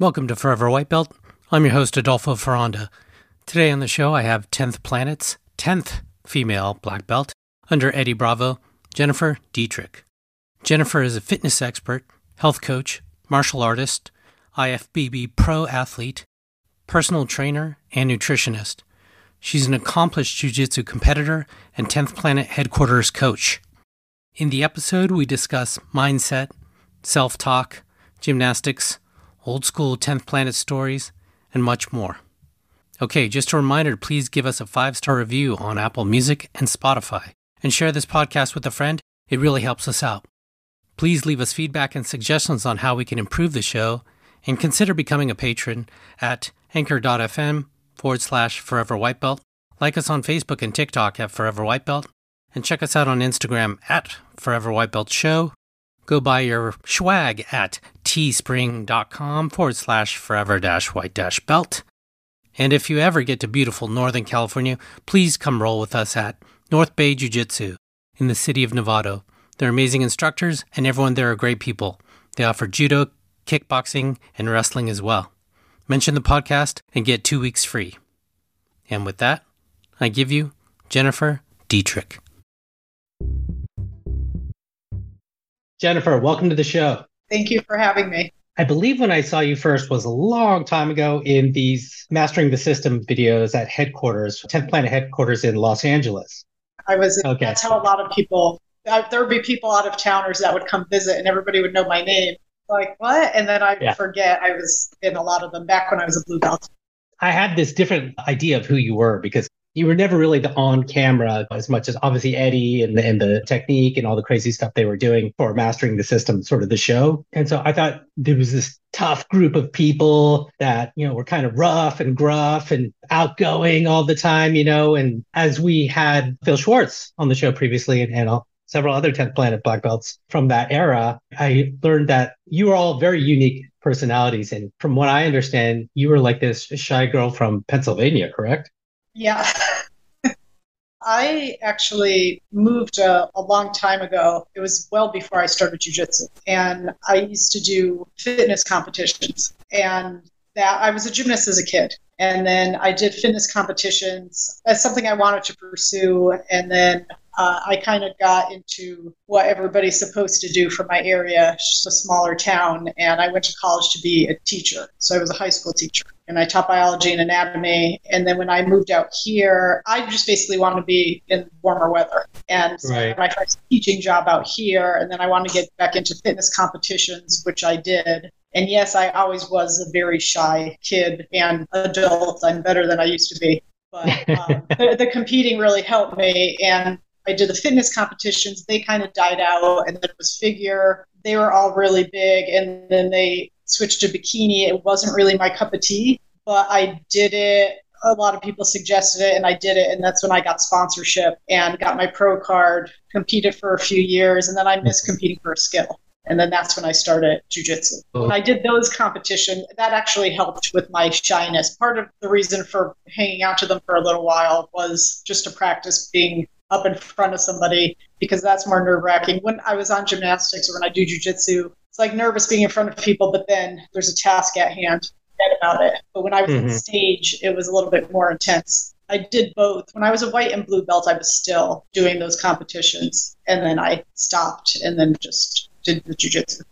Welcome to Forever White Belt. I'm your host, Adolfo Ferranda. Today on the show, I have 10th Planet's 10th female black belt under Eddie Bravo, Jennifer Dietrich. Jennifer is a fitness expert, health coach, martial artist, IFBB pro athlete, personal trainer, and nutritionist. She's an accomplished jiu jitsu competitor and 10th Planet headquarters coach. In the episode, we discuss mindset, self talk, gymnastics, old school 10th Planet stories, and much more. Okay, just a reminder please give us a five star review on Apple Music and Spotify, and share this podcast with a friend. It really helps us out. Please leave us feedback and suggestions on how we can improve the show, and consider becoming a patron at anchor.fm forward slash forever white belt. Like us on Facebook and TikTok at Forever White Belt, and check us out on Instagram at Forever White Belt Show go buy your swag at teespring.com forward slash forever dash white dash belt. And if you ever get to beautiful Northern California, please come roll with us at North Bay Jiu Jitsu in the city of Novato. They're amazing instructors, and everyone there are great people. They offer judo, kickboxing, and wrestling as well. Mention the podcast and get two weeks free. And with that, I give you Jennifer Dietrich. Jennifer, welcome to the show. Thank you for having me. I believe when I saw you first was a long time ago in these Mastering the System videos at headquarters, 10th Planet headquarters in Los Angeles. I was, okay. that's how a lot of people, uh, there would be people out of towners that would come visit and everybody would know my name. Like, what? And then I yeah. forget I was in a lot of them back when I was a blue belt. I had this different idea of who you were because you were never really the on camera as much as obviously Eddie and the, and the technique and all the crazy stuff they were doing for mastering the system, sort of the show. And so I thought there was this tough group of people that, you know, were kind of rough and gruff and outgoing all the time, you know. And as we had Phil Schwartz on the show previously and, and several other 10th Planet black belts from that era, I learned that you were all very unique personalities. And from what I understand, you were like this shy girl from Pennsylvania, correct? Yeah. I actually moved a, a, long time ago. It was well before I started jujitsu. And I used to do fitness competitions. And that I was a gymnast as a kid. And then I did fitness competitions as something I wanted to pursue. And then uh, I kind of got into what everybody's supposed to do for my area, just a smaller town. And I went to college to be a teacher. So I was a high school teacher and I taught biology and anatomy. And then when I moved out here, I just basically wanted to be in warmer weather. And so right. my first teaching job out here. And then I wanted to get back into fitness competitions, which I did. And yes, I always was a very shy kid and adult. I'm better than I used to be. But um, the, the competing really helped me. And I did the fitness competitions. They kind of died out, and then it was figure. They were all really big, and then they switched to bikini. It wasn't really my cup of tea, but I did it. A lot of people suggested it, and I did it, and that's when I got sponsorship and got my pro card. Competed for a few years, and then I missed competing for a skill. And then that's when I started jujitsu. Oh. When I did those competitions, that actually helped with my shyness. Part of the reason for hanging out to them for a little while was just to practice being up in front of somebody because that's more nerve wracking. When I was on gymnastics or when I do jujitsu, it's like nervous being in front of people, but then there's a task at hand. Forget about it. But when I was mm-hmm. on stage, it was a little bit more intense. I did both. When I was a white and blue belt, I was still doing those competitions, and then I stopped and then just did the jujitsu.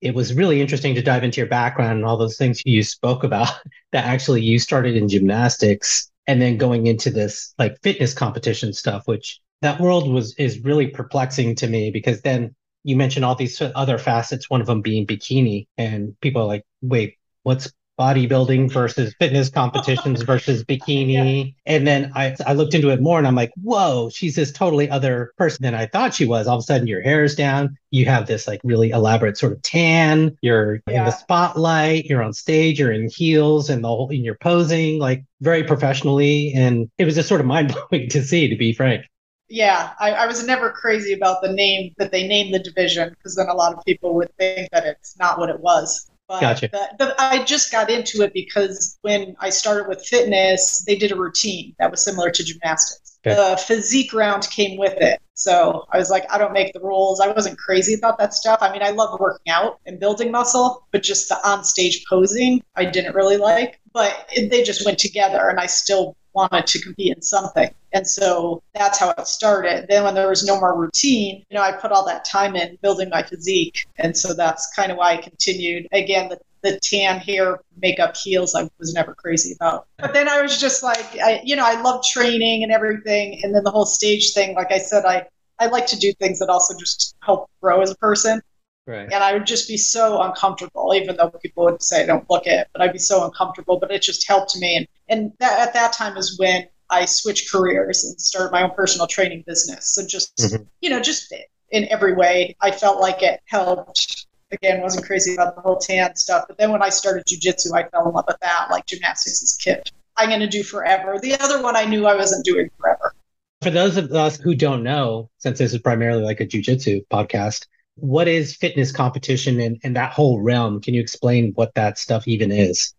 It was really interesting to dive into your background and all those things you spoke about. That actually you started in gymnastics and then going into this like fitness competition stuff which that world was is really perplexing to me because then you mentioned all these other facets one of them being bikini and people are like wait what's bodybuilding versus fitness competitions versus bikini. Yeah. And then I, I looked into it more and I'm like, whoa, she's this totally other person than I thought she was. All of a sudden, your hair is down. You have this like really elaborate sort of tan. You're yeah. in the spotlight. You're on stage. You're in heels and the whole, and you're posing like very professionally. And it was just sort of mind blowing to see, to be frank. Yeah, I, I was never crazy about the name that they named the division because then a lot of people would think that it's not what it was. But gotcha. I just got into it because when I started with fitness, they did a routine that was similar to gymnastics. Okay. The physique round came with it. So I was like, I don't make the rules. I wasn't crazy about that stuff. I mean, I love working out and building muscle, but just the on-stage posing, I didn't really like. But it, they just went together, and I still wanted to compete in something. And so that's how it started. Then when there was no more routine, you know, I put all that time in building my physique. And so that's kind of why I continued. Again, the, the tan hair, makeup, heels, I was never crazy about. But then I was just like, I, you know, I love training and everything. And then the whole stage thing, like I said, I, I like to do things that also just help grow as a person. Right. And I would just be so uncomfortable, even though people would say don't look it, but I'd be so uncomfortable. But it just helped me. And and that, at that time is when I switched careers and started my own personal training business. So just mm-hmm. you know, just in every way, I felt like it helped. Again, wasn't crazy about the whole tan stuff. But then when I started jujitsu, I fell in love with that, like gymnastics as a kid. I'm going to do forever. The other one I knew I wasn't doing forever. For those of us who don't know, since this is primarily like a jujitsu podcast, what is fitness competition and, and that whole realm? Can you explain what that stuff even is?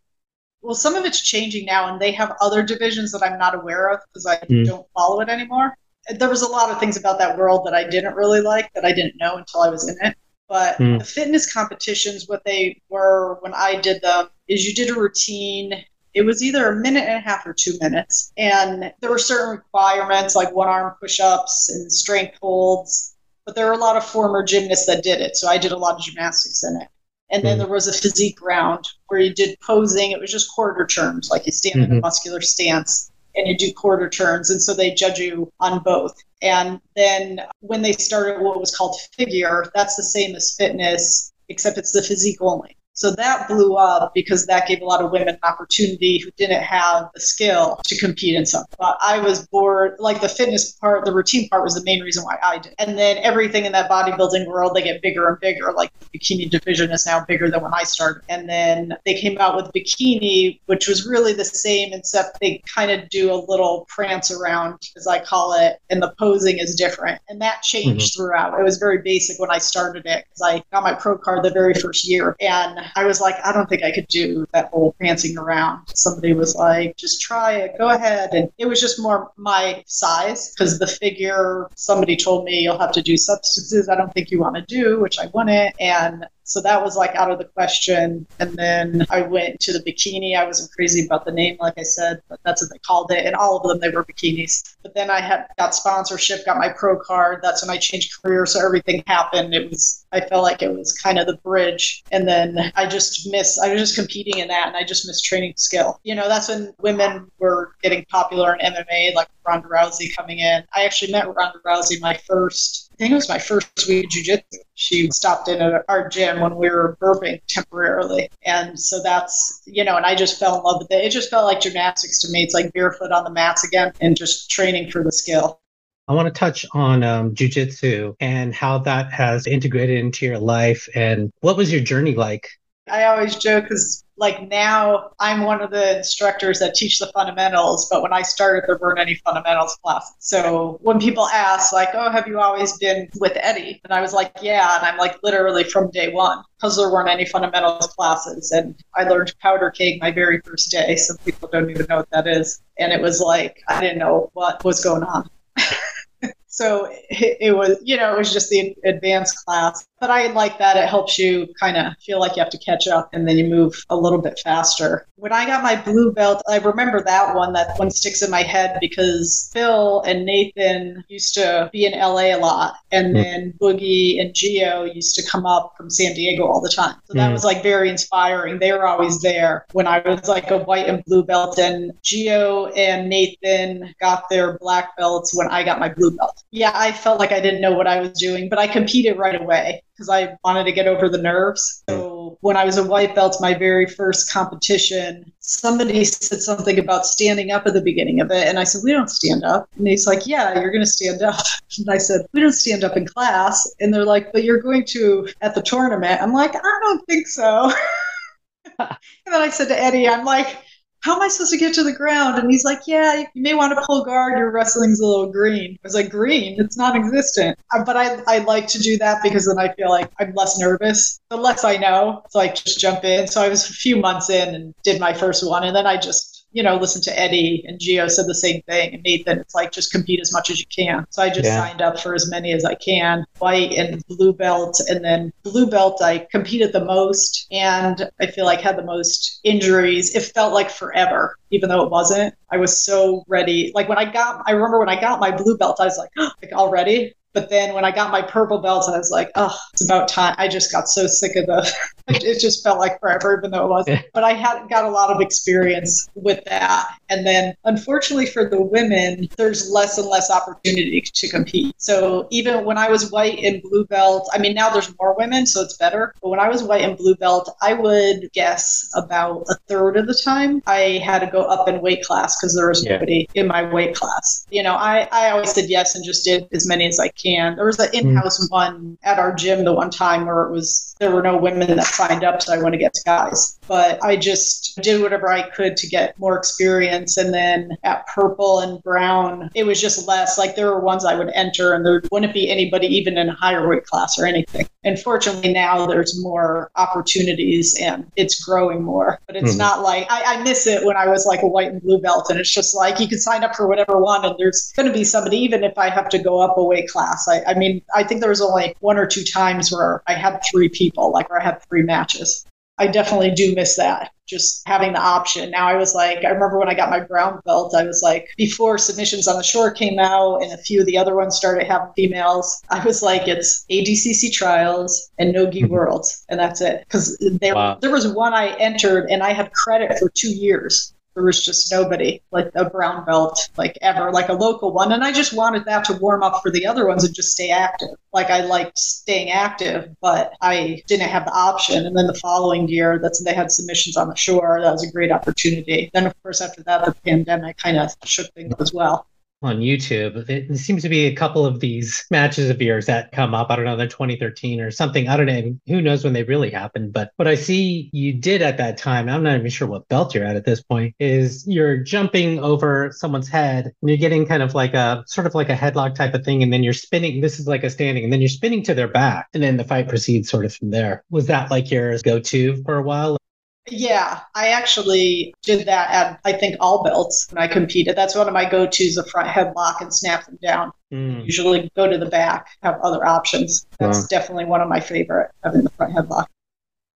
Well, some of it's changing now, and they have other divisions that I'm not aware of because I mm. don't follow it anymore. There was a lot of things about that world that I didn't really like that I didn't know until I was in it. But mm. the fitness competitions, what they were when I did them, is you did a routine. It was either a minute and a half or two minutes. And there were certain requirements like one arm push ups and strength holds but there were a lot of former gymnasts that did it. So I did a lot of gymnastics in it. And then mm there was a physique round where you did posing. It was just quarter turns, like you stand mm-hmm. in a mm-hmm. muscular stance and you do quarter turns. And so they judge you on both. And then when they started what was called figure, that's the same as fitness, except it's the physique only. So that blew up because that gave a lot of women opportunity who didn't have the skill to compete in something. But I was bored, like the fitness part, the routine part was the main reason why I did. And then everything in that bodybuilding world, they get bigger and bigger. Like the bikini division is now bigger than when I started. And then they came out with bikini, which was really the same, except they kind of do a little prance around, as I call it, and the posing is different. And that changed mm-hmm. throughout. It was very basic when I started it because I got my pro card the very first year. And I was like, I don't think I could do that whole prancing around. Somebody was like, just try it, go ahead. And it was just more my size because the figure, somebody told me you'll have to do substances I don't think you want to do, which I wouldn't. And so that was like out of the question. And then I went to the bikini. I wasn't crazy about the name, like I said, but that's what they called it. And all of them, they were bikinis. But then I had got sponsorship, got my pro card. That's when I changed careers. So everything happened. It was, I felt like it was kind of the bridge. And then I just miss, I was just competing in that and I just missed training skill. You know, that's when women were getting popular in MMA, like Ronda Rousey coming in. I actually met Ronda Rousey my first I think it was my first week of jujitsu. She stopped in at our gym when we were burping temporarily. And so that's, you know, and I just fell in love with it. It just felt like gymnastics to me. It's like barefoot on the mats again and just training for the skill. I want to touch on um, jujitsu and how that has integrated into your life. And what was your journey like? I always joke because like now I'm one of the instructors that teach the fundamentals, but when I started, there weren't any fundamentals classes. So when people ask, like, oh, have you always been with Eddie? And I was like, yeah. And I'm like, literally from day one, because there weren't any fundamentals classes. And I learned powder cake my very first day. Some people don't even know what that is. And it was like, I didn't know what was going on. so it, it, was, you know, it was just the advanced class but I like that. It helps you kind of feel like you have to catch up and then you move a little bit faster. When I got my blue belt, I remember that one. That one sticks in my head because Phil and Nathan used to be in LA a lot. And mm. then Boogie and Geo used to come up from San Diego all the time. So that mm. was like very inspiring. They were always there when I was like a white and blue belt. And Geo and Nathan got their black belts when I got my blue belt. Yeah, I felt like I didn't know what I was doing, but I competed right away because I wanted to get over the nerves. So hmm. when I was a white belt, my very first competition, somebody said something about standing up at the beginning of it. And I said, We don't stand up. And he's like, Yeah, you're going to stand up. And I said, We don't stand up in class. And they're like, But you're going to at the tournament. I'm like, I don't think so. and then I said to Eddie, I'm like, how am I supposed to get to the ground? And he's like, yeah, you may want to pull guard. Your wrestling's a little green. I was like, green? It's non-existent. Uh, but I, I like to do that because then I feel like I'm less nervous. The less I know, so I just jump in. So I was a few months in and did my first one. And then I just you know, listen to Eddie and Geo said the same thing. And Nathan, it's like just compete as much as you can. So I just yeah. signed up for as many as I can, white and blue belt. And then blue belt, I competed the most and I feel like had the most injuries. It felt like forever, even though it wasn't. I was so ready. Like when I got, I remember when I got my blue belt, I was like, oh, like already? But then when I got my purple belt, I was like, oh, it's about time. I just got so sick of the, it just felt like forever, even though it wasn't. But I had got a lot of experience with that. And then unfortunately for the women, there's less and less opportunity to compete. So even when I was white and blue belt, I mean, now there's more women, so it's better. But when I was white and blue belt, I would guess about a third of the time I had to go up in weight class because there was yeah. nobody in my weight class. You know, I, I always said yes and just did as many as I could can. There was an hmm. in-house mm. one at our gym the one time where it was there were no women that signed up, so I went against guys. But I just did whatever I could to get more experience. And then at purple and brown, it was just less. Like there were ones I would enter, and there wouldn't be anybody even in a higher weight class or anything. And fortunately, now there's more opportunities and it's growing more. But it's mm. not like I, I miss it when I was like a white and blue belt, and it's just like you can sign up for whatever one, and there's going to be somebody, even if I have to go up a weight class. I, I mean, I think there was only one or two times where I had three people, like where I had three matches. I definitely do miss that, just having the option. Now, I was like, I remember when I got my brown belt, I was like, before submissions on the shore came out and a few of the other ones started having females, I was like, it's ADCC trials and Nogi mm-hmm. worlds, and that's it. Because there, wow. there was one I entered and I had credit for two years there was just nobody like a brown belt like ever like a local one. And i just wanted that to warm up for the other ones and just stay active. Like i liked staying active but i didn't have the option. And then the following year that's they had submissions on the shore. That was a great opportunity. Then of course after that the pandemic kind of shook things as well on YouTube. It, seems to be a couple of these matches of yours that come up. I don't know, they're 2013 or something. I don't know. Who knows when they really happened? But what I see you did at that time, I'm not even sure what belt you're at at this point, is you're jumping over someone's head and you're getting kind of like a sort of like a headlock type of thing. And then you're spinning. This is like a standing, and then you're spinning to their back. And then the fight proceeds sort of from there. Was that like your go to for a while? Yeah, I actually did that at I think all belts when I competed. That's one of my go-tos: the front headlock and snap them down. Mm. Usually go to the back, have other options. That's wow. definitely one of my favorite having the front headlock.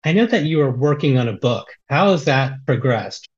I know that you are working on a book. How has that progressed?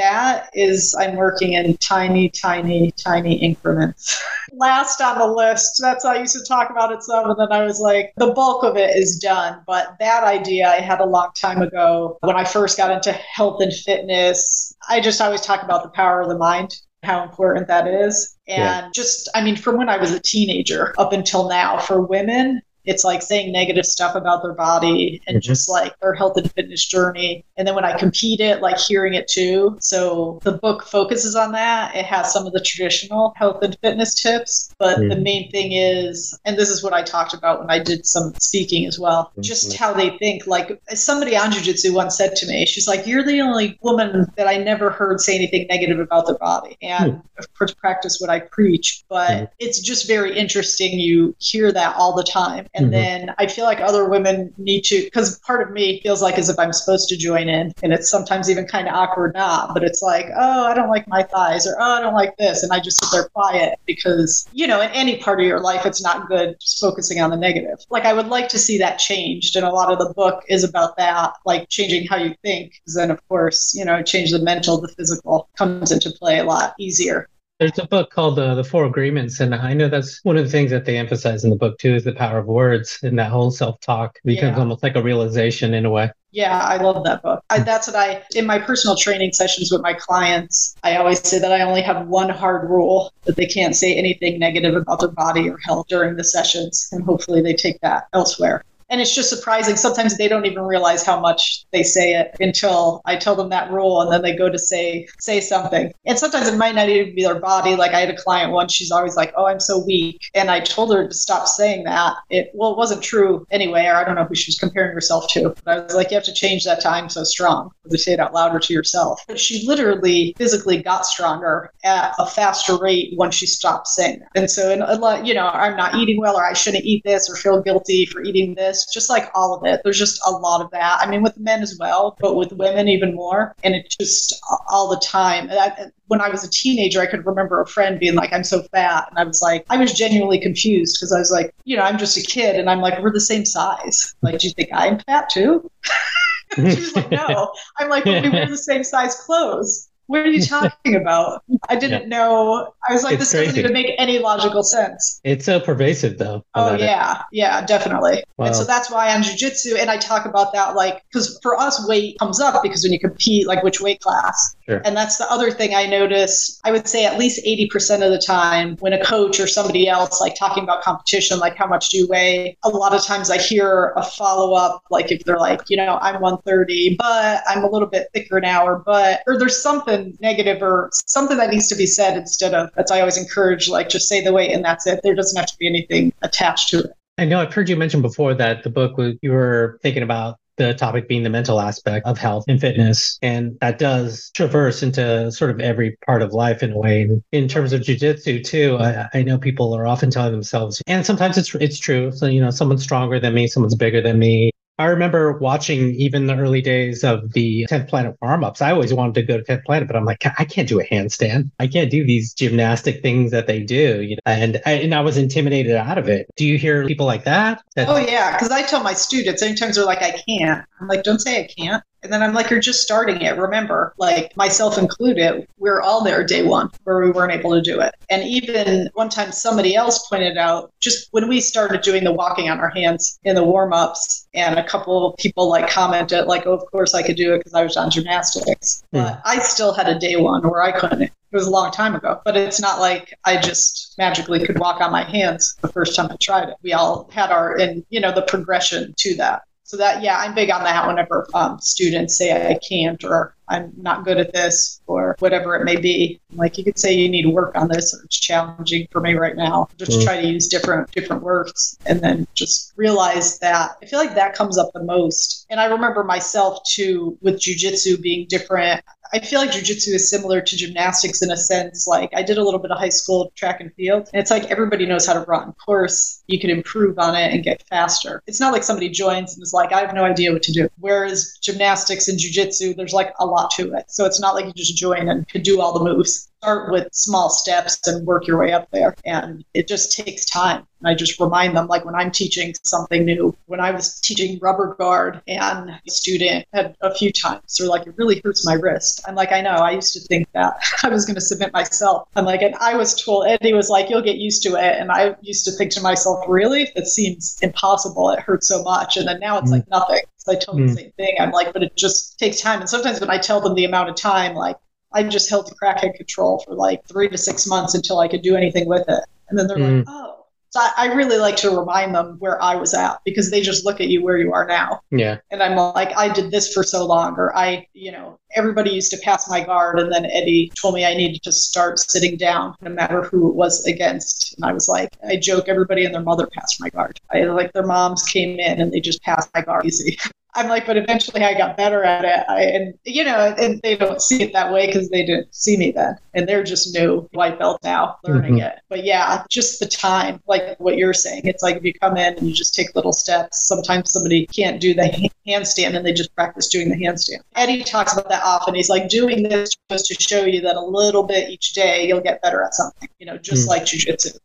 That is I'm working in tiny, tiny, tiny increments. Last on the list, that's how I used to talk about it some, and then I was like, the bulk of it is done. But that idea I had a long time ago when I first got into health and fitness. I just always talk about the power of the mind how important that is. And yeah. just, I mean, from when I was a teenager up until now, for women, it's like saying negative stuff about their body and mm-hmm. just like their health and fitness journey. And then when I compete it, like hearing it too. So the book focuses on that. It has some of the traditional health and fitness tips, but mm-hmm. the main thing is, and this is what I talked about when I did some speaking as well, mm-hmm. just how they think. Like somebody on jujitsu once said to me, she's like, You're the only woman that I never heard say anything negative about their body. And mm. of course, practice what I preach, but mm. it's just very interesting. You hear that all the time. And mm-hmm. then I feel like other women need to, because part of me feels like as if I'm supposed to join in. And it's sometimes even kind of awkward not, but it's like, oh, I don't like my thighs or oh, I don't like this. And I just sit there quiet because, you know, in any part of your life, it's not good just focusing on the negative. Like I would like to see that changed. And a lot of the book is about that, like changing how you think. Because then, of course, you know, change the mental, the physical comes into play a lot easier. There's a book called uh, The Four Agreements, and I know that's one of the things that they emphasize in the book too is the power of words and that whole self-talk becomes yeah. almost like a realization in a way. Yeah, I love that book. I, that's what I, in my personal training sessions with my clients, I always say that I only have one hard rule that they can't say anything negative about their body or health during the sessions. And hopefully they take that elsewhere. And it's just surprising. Sometimes they don't even realize how much they say it until I tell them that rule and then they go to say say something. And sometimes it might not even be their body. Like I had a client once, she's always like, Oh, I'm so weak. And I told her to stop saying that. It well, it wasn't true anyway, or I don't know who she was comparing herself to. But I was like, You have to change that time so strong. To say it out louder to yourself. But she literally physically got stronger at a faster rate once she stopped saying that. And so in a lot, you know, I'm not eating well or I shouldn't eat this or feel guilty for eating this fitness, just like all of it. There's just a lot of that. I mean, with men as well, but with women even more. And it just all the time. I, when I was a teenager, I could remember a friend being like, I'm so fat. And I was like, I was genuinely confused because I was like, you know, I'm just a kid. And I'm like, we're the same size. Like, do you think I'm fat too? she was like, no. I'm like, well, we wear the same size clothes. What are you talking about? I didn't yeah. know. I was like, it's this crazy. doesn't even make any logical sense. It's so pervasive, though. Oh, yeah. It. Yeah, definitely. Wow. And so that's why on jujitsu, and I talk about that, like, because for us, weight comes up because when you compete, like, which weight class? Sure. And that's the other thing I notice. I would say at least 80% of the time when a coach or somebody else, like, talking about competition, like, how much do you weigh? A lot of times I hear a follow up, like, if they're like, you know, I'm 130, but I'm a little bit thicker now, or but, or there's something negative or something that needs to be said instead of that's I always encourage like just say the way and that's it. There doesn't have to be anything attached to it. I know I've heard you mention before that the book you were thinking about the topic being the mental aspect of health and fitness. And that does traverse into sort of every part of life in a way. In terms of jujitsu too, I, I, know people are often telling themselves, and sometimes it's it's true. So, you know, someone's stronger than me, someone's bigger than me. I remember watching even the early days of the 10th Planet warm ups. I always wanted to go to 10th Planet, but I'm like, I can't do a handstand. I can't do these gymnastic things that they do. You know? And, and I was intimidated out of it. Do you hear people like that? that- oh, yeah. Because I tell my students, anytime they're like, I can't, I'm like, don't say I can't. And then I'm like, you're just starting it. Remember, like myself included, we are all there day one where we weren't able to do it. And even one time somebody else pointed out, just when we started doing the walking on our hands in the warm ups, and a couple of people like commented, like, oh, of course I could do it because I was on gymnastics. Mm. But I still had a day one where I couldn't. It was a long time ago, but it's not like I just magically could walk on my hands the first time I tried it. We all had our, and you know, the progression to that. So that, yeah, I'm big on that whenever um, students say I can't or I'm not good at this or whatever it may be. Like you could say you need to work on this or it's challenging for me right now. Just mm. try to use different different words and then just realize that I feel like that comes up the most. And I remember myself too with jujitsu being different. I feel like jujitsu is similar to gymnastics in a sense. Like I did a little bit of high school track and field, and it's like everybody knows how to run. Of course, you can improve on it and get faster. It's not like somebody joins and is like, I have no idea what to do. Whereas gymnastics and jujitsu, there's like a lot to it. So it's not like you just join and could do all the moves start with small steps and work your way up there. And it just takes time. And I just remind them, like when I'm teaching something new, when I was teaching rubber guard and a student had a few times, they're like, it really hurts my wrist. I'm like, I know. I used to think that I was going to submit myself. I'm like, and I was told, Eddie was like, you'll get used to it. And I used to think to myself, really? That seems impossible. It hurts so much. And then now it's mm. like nothing. So I told mm. the same thing. I'm like, but it just takes time. And sometimes when I tell them the amount of time, like I just held the crackhead control for like three to six months until I could do anything with it. And then they're mm. like, oh. So I, I, really like to remind them where I was at because they just look at you where you are now. Yeah. And I'm like, I did this for so long, or I, you know, everybody used to pass my guard. And then Eddie told me I needed to start sitting down no matter who it was against. And I was like, I joke, everybody and their mother passed my guard. I like their moms came in and they just passed my guard easy. I'm like, but eventually I got better at it. I, and, you know, and they don't see it that way because they didn't see me then. And they're just new white belt now learning mm-hmm. it. But yeah, just the time, like what you're saying. It's like if you come in and you just take little steps, sometimes somebody can't do the handstand and they just practice doing the handstand. Eddie talks about that often. He's like, doing this just to show you that a little bit each day you'll get better at something, you know, just mm-hmm. like jujitsu.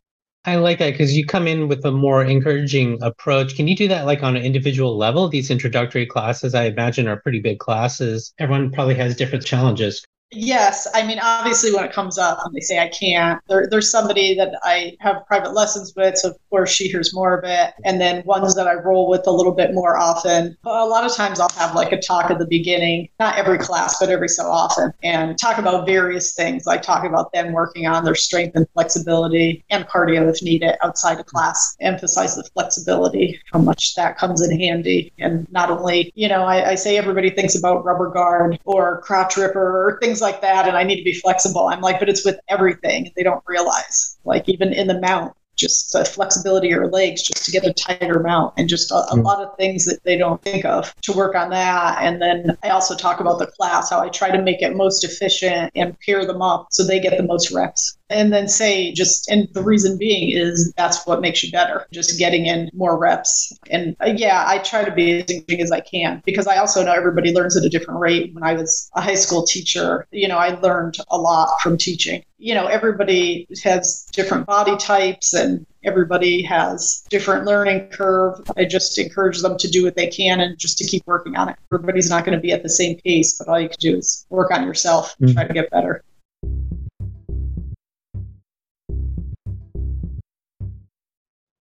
I like that because you come in with a more encouraging approach. Can you do that like on an individual level? These introductory classes, I imagine, are pretty big classes. Everyone probably has different challenges. Yes, I mean, obviously, when it comes up and they say I can't, there, there's somebody that I have private lessons with, so of course she hears more of it, and then ones that I roll with a little bit more often. But a lot of times I'll have like a talk at the beginning, not every class, but every so often, and talk about various things. I talk about them working on their strength and flexibility and cardio if needed outside of class. Emphasize the flexibility, how much that comes in handy, and not only, you know, I, I say everybody thinks about rubber guard or crotch ripper or things things like that and I need to be flexible. I'm like, but it's with everything. They don't realize, like even in the mount, just the flexibility of your legs just to get a tighter mount and just a, a mm. lot of things that they don't think of to work on that. And then I also talk about the class, how I try to make it most efficient and pair them up so they get the most reps. and then say just and the reason being is that's what makes you better just getting in more reps and uh, yeah i try to be as engaging as i can because i also know everybody learns at a different rate when i was a high school teacher you know i learned a lot from teaching you know everybody has different body types and everybody has different learning curve. I just encourage them to do what they can and just to keep working on it. Everybody's not going to be at the same pace but all you can do is work on yourself and try to get better.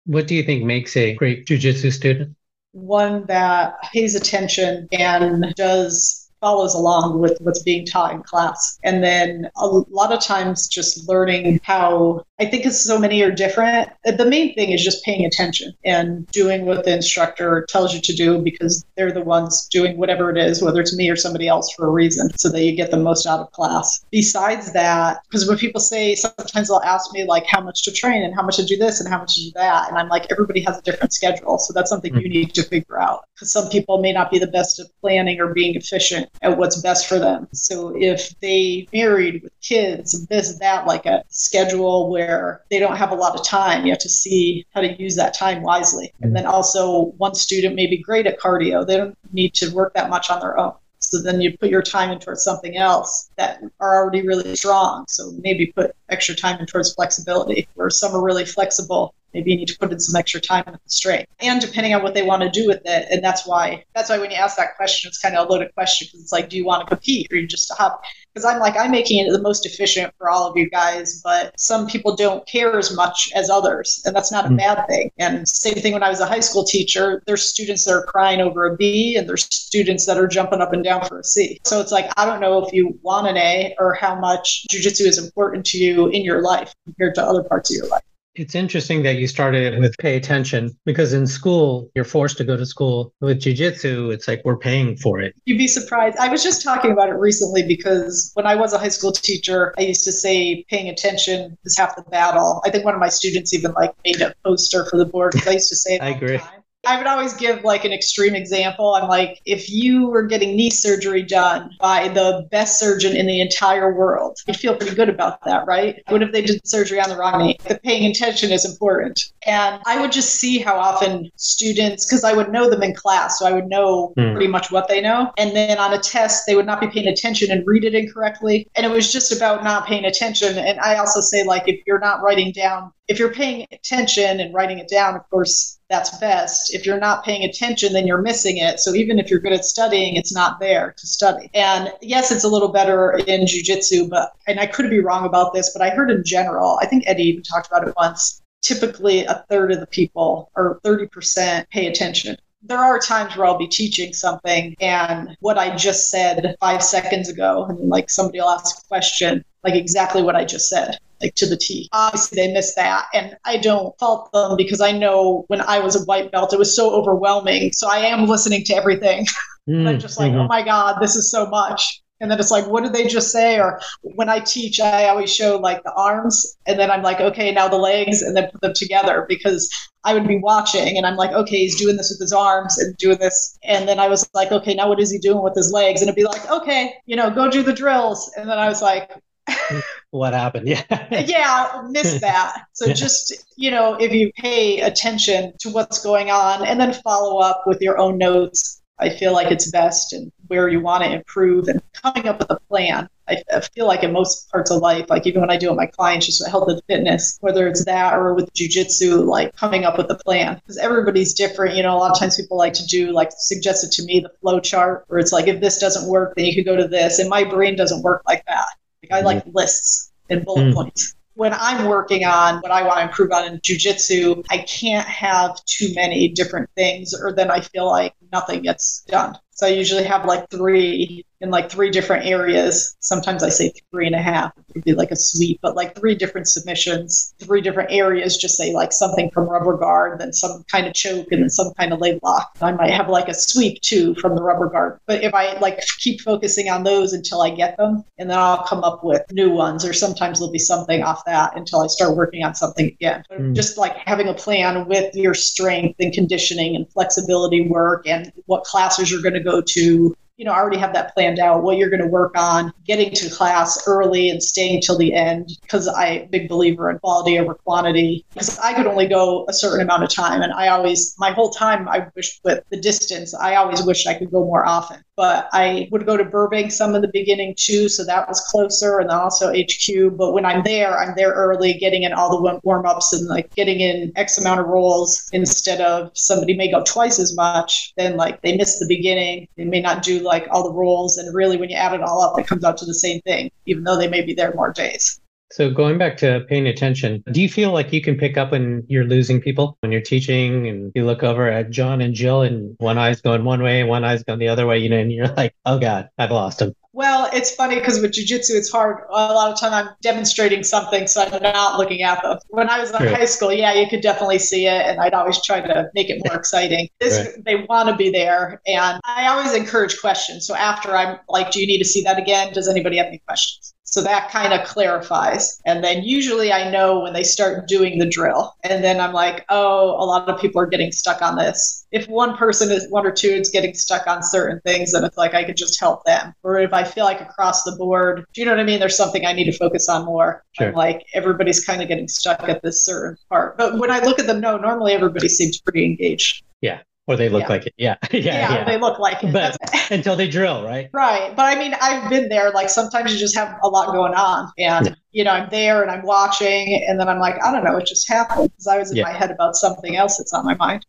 What do you think makes a great jujitsu student? One that pays attention and does follows along with what's being taught in class. And then a lot of times just learning how I think because so many are different. The main thing is just paying attention and doing what the instructor tells you to do because they're the ones doing whatever it is, whether it's me or somebody else for a reason, so that you get the most out of class. Besides that, because when people say, sometimes they'll ask me like how much to train and how much to do this and how much to do that. And I'm like, everybody has a different schedule. So that's something mm-hmm. you need to figure out because some people may not be the best at planning or being efficient at what's best for them. So if they married with kids, this, that, like a schedule where where they don't have a lot of time. You have to see how to use that time wisely. And then also, one student may be great at cardio, they don't need to work that much on their own. So then you put your time in towards something else that are already really strong. So maybe put extra time in towards flexibility, where some are really flexible maybe you need to put in some extra time in the strength and depending on what they want to do with it and that's why that's why when you ask that question it's kind of a loaded question because it's like do you want to compete or you just stop because i'm like i'm making it the most efficient for all of you guys but some people don't care as much as others and that's not a mm. bad thing. And same thing when i was a high school teacher there's students that are crying over a b and there's students that are jumping up and down for a c. So it's like i don't know if you want an a or how much jiu-jitsu is important to you in your life compared to other parts of your life it's interesting that you started with pay attention because in school, you're forced to go to school. With jujitsu, it's like we're paying for it. You'd be surprised. I was just talking about it recently because when I was a high school teacher, I used to say paying attention is half the battle. I think one of my students even like made a poster for the board because I used to say it. I agree. Time. I would always give like an extreme example. I'm like, if you were getting knee surgery done by the best surgeon in the entire world, you'd feel pretty good about that, right? What if they did surgery on the wrong knee? The paying attention is important. And I would just see how often students, because I would know them in class, so I would know mm. pretty much what they know. And then on a test, they would not be paying attention and read it incorrectly. And it was just about not paying attention. And I also say, like, if you're not writing down, if you're paying attention and writing it down, of course, that's best. If you're not paying attention, then you're missing it. So even if you're good at studying, it's not there to study. And yes, it's a little better in jujitsu, but and I could be wrong about this, but I heard in general, I think Eddie even talked about it once. Typically, a third of the people or 30% pay attention there are times where I'll be teaching something and what I just said five seconds ago, and like somebody will ask a question, like exactly what I just said like to the T. Obviously, they missed that. And I don't fault them because I know when I was a white belt, it was so overwhelming. So I am listening to everything. Mm, I'm just like, mm-hmm. oh my God, this is so much. And then it's like, what did they just say? Or when I teach, I always show like the arms, and then I'm like, okay, now the legs, and then put them together because I would be watching and I'm like, okay, he's doing this with his arms and doing this. And then I was like, okay, now what is he doing with his legs? And it'd be like, okay, you know, go do the drills. And then I was like, what happened? Yeah. yeah, missed that. So yeah. just, you know, if you pay attention to what's going on and then follow up with your own notes, I feel like it's best and where you want to improve and coming up with a plan. I, I feel like in most parts of life, like even when I do it with my clients, just with health and fitness, whether it's that or with jujitsu, like coming up with a plan because everybody's different. You know, a lot of times people like to do like suggested to me the flow chart where it's like if this doesn't work, then you could go to this, and my brain doesn't work like that. Like I like lists and bullet mm. points. When I'm working on what I want to improve on in jujitsu, I can't have too many different things, or then I feel like nothing gets done. So I usually have like three in like three different areas. Sometimes I say three and a half. It would be like a sweep, but like three different submissions, three different areas. Just say like something from rubber guard, then some kind of choke, and then some kind of leg lock. I might have like a sweep too from the rubber guard. But if I like keep focusing on those until I get them, and then I'll come up with new ones, or sometimes there'll be something off that until I start working on something again. Mm. Just like having a plan with your strength and conditioning and flexibility work and what classes you're going to go to you know, I already have that planned out, what you're going to work on, getting to class early and staying till the end, because I'm big believer in quality over quantity. Because I could only go a certain amount of time. And I always, my whole time, I wish with the distance, I always wished I could go more often. But I would go to Burbank some in the beginning too. So that was closer. And also HQ. But when I'm there, I'm there early, getting in all the warm ups and like getting in X amount of rolls instead of somebody may go twice as much. Then like they miss the beginning. They may not do like all the rolls. And really, when you add it all up, it comes out to the same thing, even though they may be there more days. So going back to paying attention, do you feel like you can pick up when you're losing people when you're teaching and you look over at John and Jill and one eye's going one way and one eye's going the other way, you know, and you're like, oh God, I've lost them. Well, it's funny because with jujitsu, it's hard. A lot of time I'm demonstrating something, so I'm not looking at them. When I was in right. high school, yeah, you could definitely see it, and I'd always try to make it more exciting. This, right. They want to be there, and I always encourage questions. So after I'm like, do you need to see that again? Does anybody have any questions? So that kind of clarifies. And then usually I know when they start doing the drill. And then I'm like, oh, a lot of people are getting stuck on this. If one person is one or two is getting stuck on certain things, then it's like I could just help them. Or if I feel like across the board, do you know what I mean? There's something I need to focus on more. Sure. I'm like everybody's kind of getting stuck at this certain part. But when I look at them, no, normally everybody seems pretty engaged. Yeah. Or they look yeah. like it. Yeah. yeah. Yeah. Yeah. They look like it. But until they drill, right? Right. But I mean, I've been there. Like sometimes you just have a lot going on. And, yeah. you know, I'm there and I'm watching. And then I'm like, I don't know, it just happened because I was in my head about something else that's on my mind.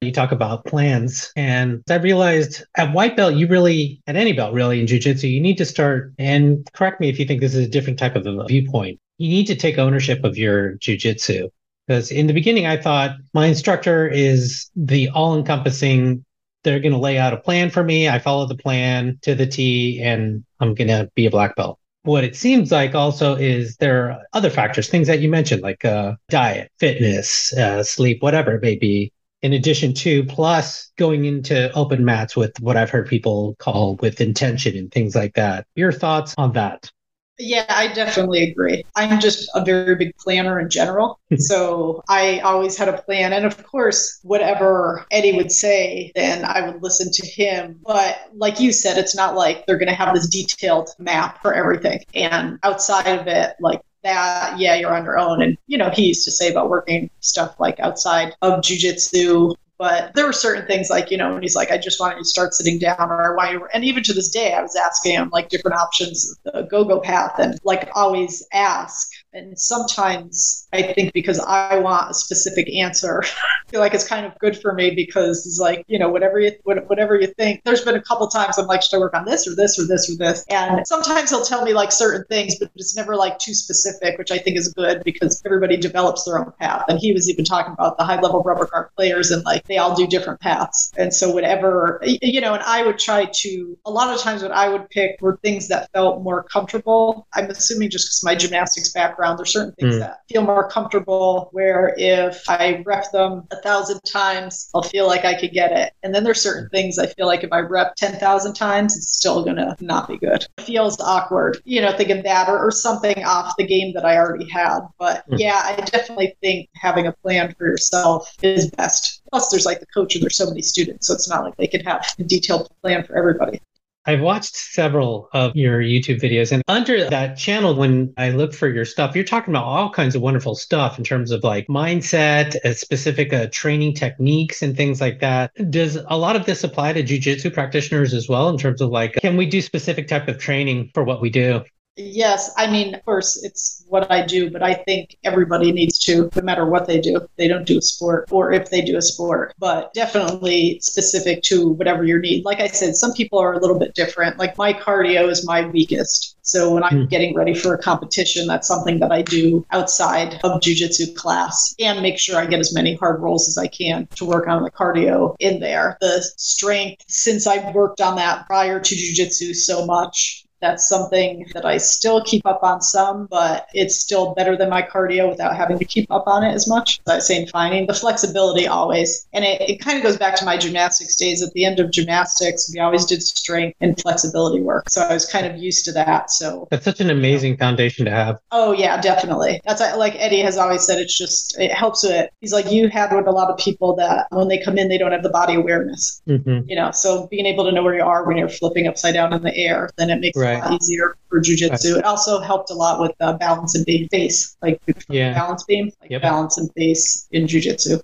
You talk about plans. And I realized at white belt, you really, at any belt really in jujitsu, you need to start, and correct me if you think this is a different type of a viewpoint. You need to take ownership of your jujitsu. Because in the beginning, I thought my instructor is the all encompassing, they're going to lay out a plan for me. I follow the plan to the T and I'm going to be a black belt. What it seems like also is there are other factors, things that you mentioned, like uh, diet, fitness, uh, sleep, whatever it may be, in addition to plus going into open mats with what I've heard people call with intention and things like that. Your thoughts on that? Yeah, I definitely agree. I'm just a very big planner in general. so I always had a plan. And of course, whatever Eddie would say, then I would listen to him. But like you said, it's not like they're going to have this detailed map for everything. And outside of it, like that, yeah, you're on your own. And, you know, he used to say about working stuff like outside of jujitsu, but there were certain things like, you know, when he's like, I just want you to start sitting down or want you, and even to this day, I was asking him like different options, the go go path, and like always ask. And sometimes I think because I want a specific answer, I feel like it's kind of good for me because it's like, you know, whatever you, whatever you think. There's been a couple times I'm like, should I work on this or this or this or this? And sometimes he'll tell me like certain things, but it's never like too specific, which I think is good because everybody develops their own path. And he was even talking about the high level rubber guard players and like they all do different paths. And so whatever, you know, and I would try to, a lot of times what I would pick were things that felt more comfortable. I'm assuming just because my gymnastics background, there's certain things mm. that feel more comfortable where if I rep them a thousand times, I'll feel like I could get it. And then there's certain things I feel like if I rep 10,000 times, it's still going to not be good. It feels awkward, you know, thinking that or, or something off the game that I already had. But mm. yeah, I definitely think having a plan for yourself is best. Plus, there's like the coach, and there's so many students, so it's not like they can have a detailed plan for everybody. I've watched several of your YouTube videos, and under that channel, when I look for your stuff, you're talking about all kinds of wonderful stuff in terms of like mindset, uh, specific uh, training techniques, and things like that. Does a lot of this apply to jujitsu practitioners as well? In terms of like, can we do specific type of training for what we do? Yes, I mean, of course, it's what I do, but I think everybody needs to, no matter what they do. They don't do a sport, or if they do a sport, but definitely specific to whatever your need. Like I said, some people are a little bit different. Like my cardio is my weakest. So when I'm mm. getting ready for a competition, that's something that I do outside of jujitsu class and make sure I get as many hard rolls as I can to work on the cardio in there. The strength, since I've worked on that prior to jujitsu so much, that's something that I still keep up on some, but it's still better than my cardio without having to keep up on it as much. I was saying finding the flexibility always. And it, it kind of goes back to my gymnastics days. At the end of gymnastics, we always did strength and flexibility work. So I was kind of used to that. So that's such an amazing foundation to have. Oh, yeah, definitely. That's like Eddie has always said, it's just, it helps with, he's like, you have with a lot of people that when they come in, they don't have the body awareness. Mm-hmm. You know, so being able to know where you are when you're flipping upside down in the air, then it makes right. Lot easier for jujitsu. Right. It also helped a lot with uh, balance and big base, like yeah. balance beam, like yep. balance and base in jujitsu.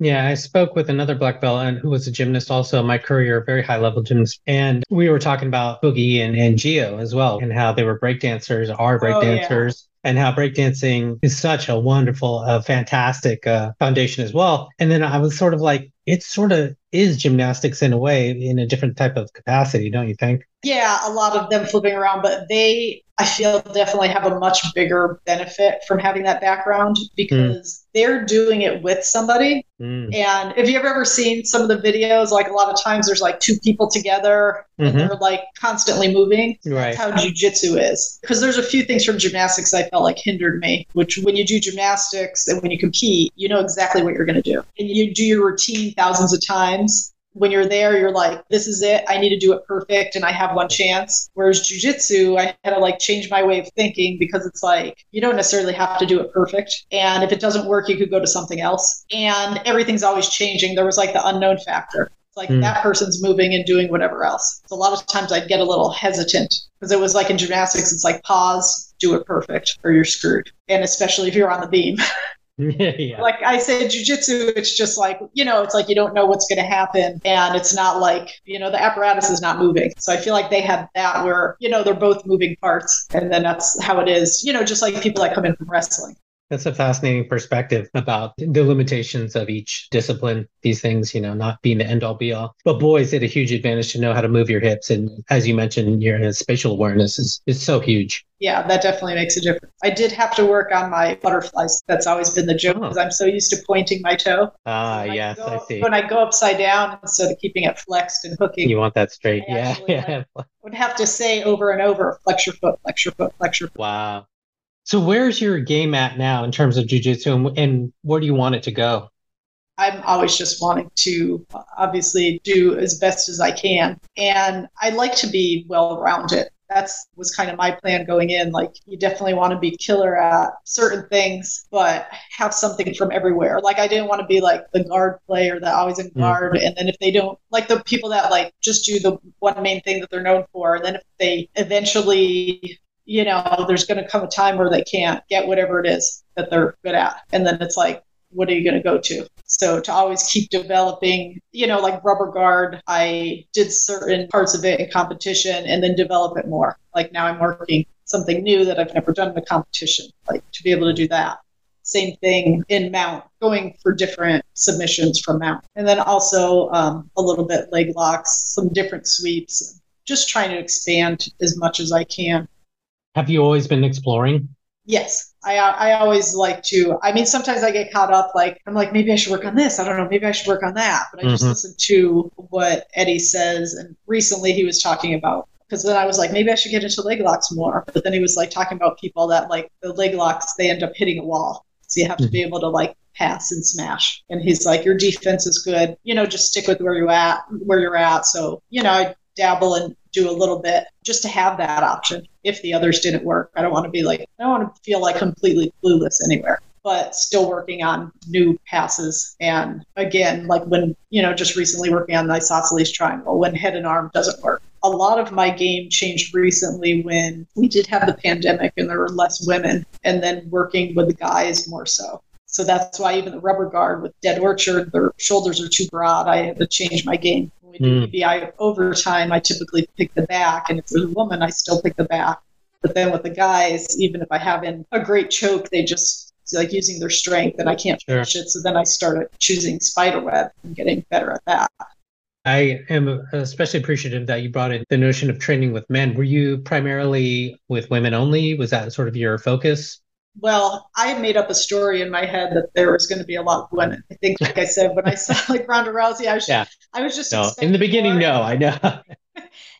Yeah, I spoke with another black belt and who was a gymnast also, my career, very high level gymnast. And we were talking about Boogie and, and Geo as well, and how they were breakdancers, are breakdancers. Oh, yeah and how breakdancing is such a wonderful, uh, fantastic uh, foundation as well. And then I was sort of like, it sort of is gymnastics in a way, in a different type of capacity, don't you think? Yeah, a lot of them flipping around, but they, I feel, definitely have a much bigger benefit from having that background because mm. They're doing it with somebody. Mm. And if you've ever seen some of the videos, like a lot of times there's like two people together mm-hmm. and they're like constantly moving. Right. That's how jujitsu is. Because there's a few things from gymnastics I felt like hindered me, which when you do gymnastics and when you compete, you know exactly what you're going to do. And you do your routine thousands of times when you're there, you're like, this is it. I need to do it perfect and I have one chance. Whereas jujitsu, I had to like change my way of thinking because it's like, you don't necessarily have to do it perfect. And if it doesn't work, you could go to something else. And everything's always changing. There was like the unknown factor. like mm. that person's moving and doing whatever else. So a lot of times I'd get a little hesitant because it was like in gymnastics, it's like pause, do it perfect, or you're screwed. And especially if you're on the beam. yeah. Like I said, jujitsu, it's just like, you know, it's like you don't know what's going to happen. And it's not like, you know, the apparatus is not moving. So I feel like they have that where, you know, they're both moving parts. And then that's how it is, you know, just like people that come in from wrestling. That's a fascinating perspective about the limitations of each discipline. These things, you know, not being the end all be all. But boys, it a huge advantage to know how to move your hips. And as you mentioned, your spatial awareness is, is so huge. Yeah, that definitely makes a difference. I did have to work on my butterflies. That's always been the joke because oh. I'm so used to pointing my toe. Ah, so yes, I, go, I see. When I go upside down instead of keeping it flexed and hooking, you want that straight. I yeah, yeah. Like, would have to say over and over, flex your foot, flex your foot, flex your foot. Wow. So where's your game at now in terms of jujitsu, and, and where do you want it to go? I'm always just wanting to obviously do as best as I can, and I like to be well rounded. That's was kind of my plan going in. Like you definitely want to be killer at certain things, but have something from everywhere. Like I didn't want to be like the guard player that always in mm. guard, mm. and then if they don't like the people that like just do the one main thing that they're known for, and then if they eventually you know, there's going to come a time where they can't get whatever it is that they're good at. And then it's like, what are you going to go to? So to always keep developing, you know, like rubber guard, I did certain parts of it in competition and then develop it more. Like now I'm working something new that I've never done in a competition, like to be able to do that. Same thing in mount, going for different submissions from mount. And then also um, a little bit leg locks, some different sweeps, just trying to expand as much as I can. Have you always been exploring? Yes. I, I always like to. I mean, sometimes I get caught up. Like I'm like, maybe I should work on this. I don't know. Maybe I should work on that. But I just mm-hmm. listen to what Eddie says. And recently he was talking about because then I was like, maybe I should get into leg locks more. But then he was like talking about people that like the leg locks, they end up hitting a wall. So you have to mm-hmm. be able to like pass and smash. And he's like, your defense is good. You know, just stick with where you're at, where you're at. So you know, I dabble and do a little bit just to have that option if the others didn't work. I don't want to be like, I don't want to feel like completely clueless anywhere, but still working on new passes. And again, like when, you know, just recently working on the isosceles triangle, when head and arm doesn't work. A lot of my game changed recently when we did have the pandemic and there were less women, and then working with the guys more so. So that's why even the rubber guard with Dead Orchard, their shoulders are too broad. I had to change my game When we do mm. Overtime, I typically pick the back. And if there's a woman, I still pick the back. But then with the guys, even if I have in a great choke, they just like using their strength and I can't sure. finish it. So then I started choosing spider web and getting better at that. I am especially appreciative that you brought in the notion of training with men. Were you primarily with women only? Was that sort of your focus? Well, I made up a story in my head that there was going to be a lot of women. I think, like I said, when I saw like Ronda Rousey, I was, yeah. I was just no. in the beginning. More. No, I know.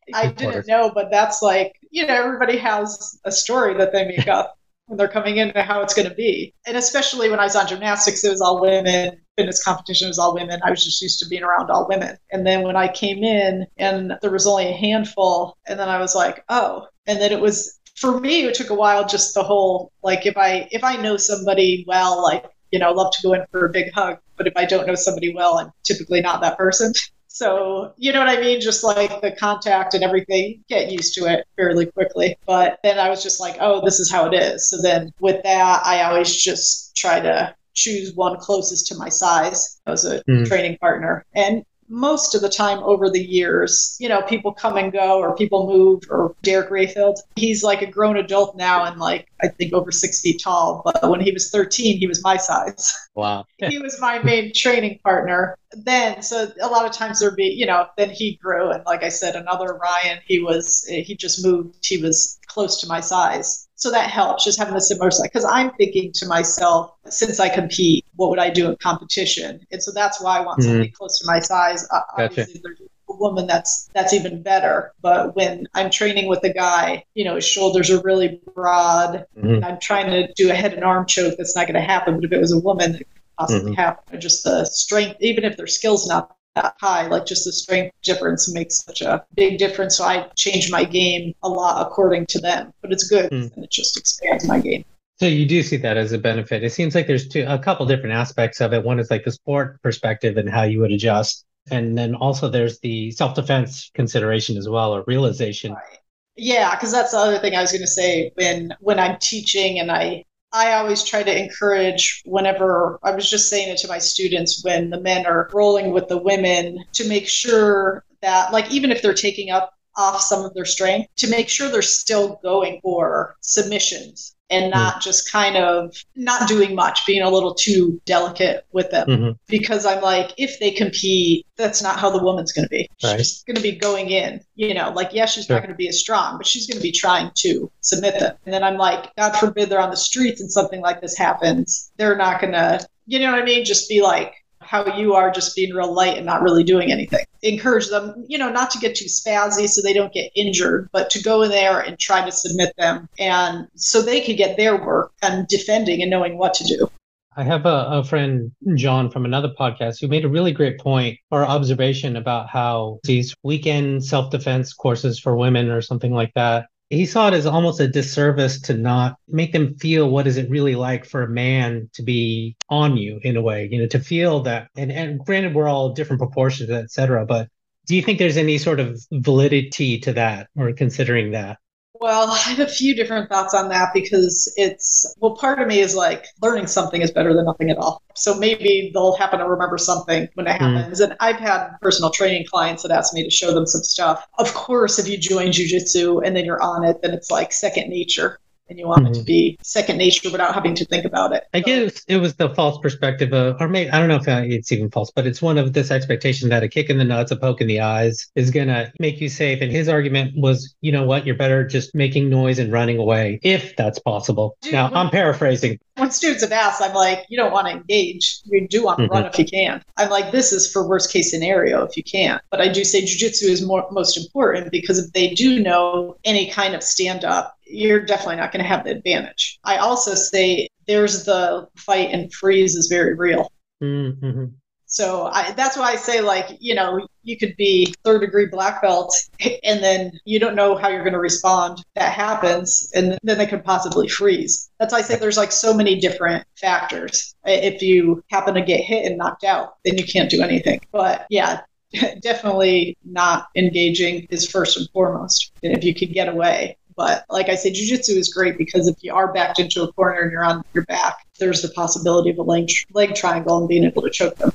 I didn't know, but that's like, you know, everybody has a story that they make up when they're coming in and how it's going to be. And especially when I was on gymnastics, it was all women. Fitness competition was all women. I was just used to being around all women. And then when I came in and there was only a handful, and then I was like, oh. And then it was for me, it took a while. Just the whole like if I if I know somebody well, like you know, love to go in for a big hug. But if I don't know somebody well, I'm typically not that person. So, you know what I mean? Just like the contact and everything, get used to it fairly quickly. But then I was just like, oh, this is how it is. So then with that, I always just try to choose one closest to my size as a mm. training partner. And most of the time over the years, you know, people come and go or people move or Derek Rayfield, he's like a grown adult now and like, I think over six feet tall. But when he was 13, he was my size. Wow. he was my main training partner then. So a lot of times there'd be, you know, then he grew. And like I said, another Ryan, he was, he just moved. He was close to my size. So that helps just having the similar size because I'm thinking to myself, since I compete, what would I do in competition? And so that's why I want mm-hmm. somebody close to my size. Obviously, gotcha. there's a woman that's that's even better. But when I'm training with a guy, you know, his shoulders are really broad. Mm-hmm. I'm trying to do a head and arm choke. That's not going to happen. But if it was a woman, it could possibly mm-hmm. happen. Just the strength, even if their skills not that high. Like just the strength difference makes such a big difference. So I change my game a lot according to them, but it's good mm. and it just expands my game. So you do see that as a benefit. It seems like there's two, a couple different aspects of it. One is like the sport perspective and how you would adjust, and then also there's the self defense consideration as well, or realization. Right. Yeah, because that's the other thing I was going to say when when I'm teaching and I I always try to encourage whenever I was just saying it to my students when the men are rolling with the women to make sure that, like, even if they're taking up off some of their strength, to make sure they're still going for submissions and not mm just kind of not doing much, being a little too delicate with them. Mm-hmm. Because I'm like, if they compete, that's not how the woman's going to be. Right. She's going to be going in, you know, like, yes, she's sure. not going to be as strong, but she's going to be trying to submit them. And then I'm like, God forbid they're on the streets and something like this happens. They're not going to, you know what I mean? Just be like, how you are just being real light and not really doing anything. Encourage them, you know, not to get too spazzy so they don't get injured, but to go in there and try to submit them and so they can get their work and defending and knowing what to do. I have a, a, friend, John, from another podcast who made a really great point or observation about how these weekend self defense courses for women or something like that he saw it as almost a disservice to not make them feel what is it really like for a man to be on you in a way you know to feel that and, and granted we're all different proportions et cetera but do you think there's any sort of validity to that or considering that well, I have a few different thoughts on that because it's, well, part of me is like learning something is better than nothing at all. So maybe they'll happen to remember something when it hmm. happens. Mm. And I've had personal training clients that ask me to show them some stuff. Of course, if you join jujitsu and then you're on it, then it's like second nature and you want mm-hmm. it to be second nature without having to think about it. I so. guess it was the false perspective of, or maybe I don't know if it's even false, but it's one of this expectation that a kick in the nuts, a poke in the eyes is going to make you safe. And his argument was, you know what, you're better just making noise and running away if that's possible. Dude, now, I'm paraphrasing. When students have asked, I'm like, you don't want to engage. You do want to mm-hmm. run if you can. I'm like, this is for worst case scenario if you can't. But I do say jujitsu is more most important because if they do know any kind of stand up you're definitely not going to have the advantage. I also say there's the fight and freeze is very real. Mm-hmm. So I, that's why I say, like, you know, you could be third degree black belt and then you don't know how you're going to respond. That happens. And then they could possibly freeze. That's why I say there's like so many different factors. If you happen to get hit and knocked out, then you can't do anything. But yeah, definitely not engaging is first and foremost. And if you could get away, but like I said, jujitsu is great because if you are backed into a corner and you're on your back, there's the possibility of a leg, leg triangle and being able to choke them.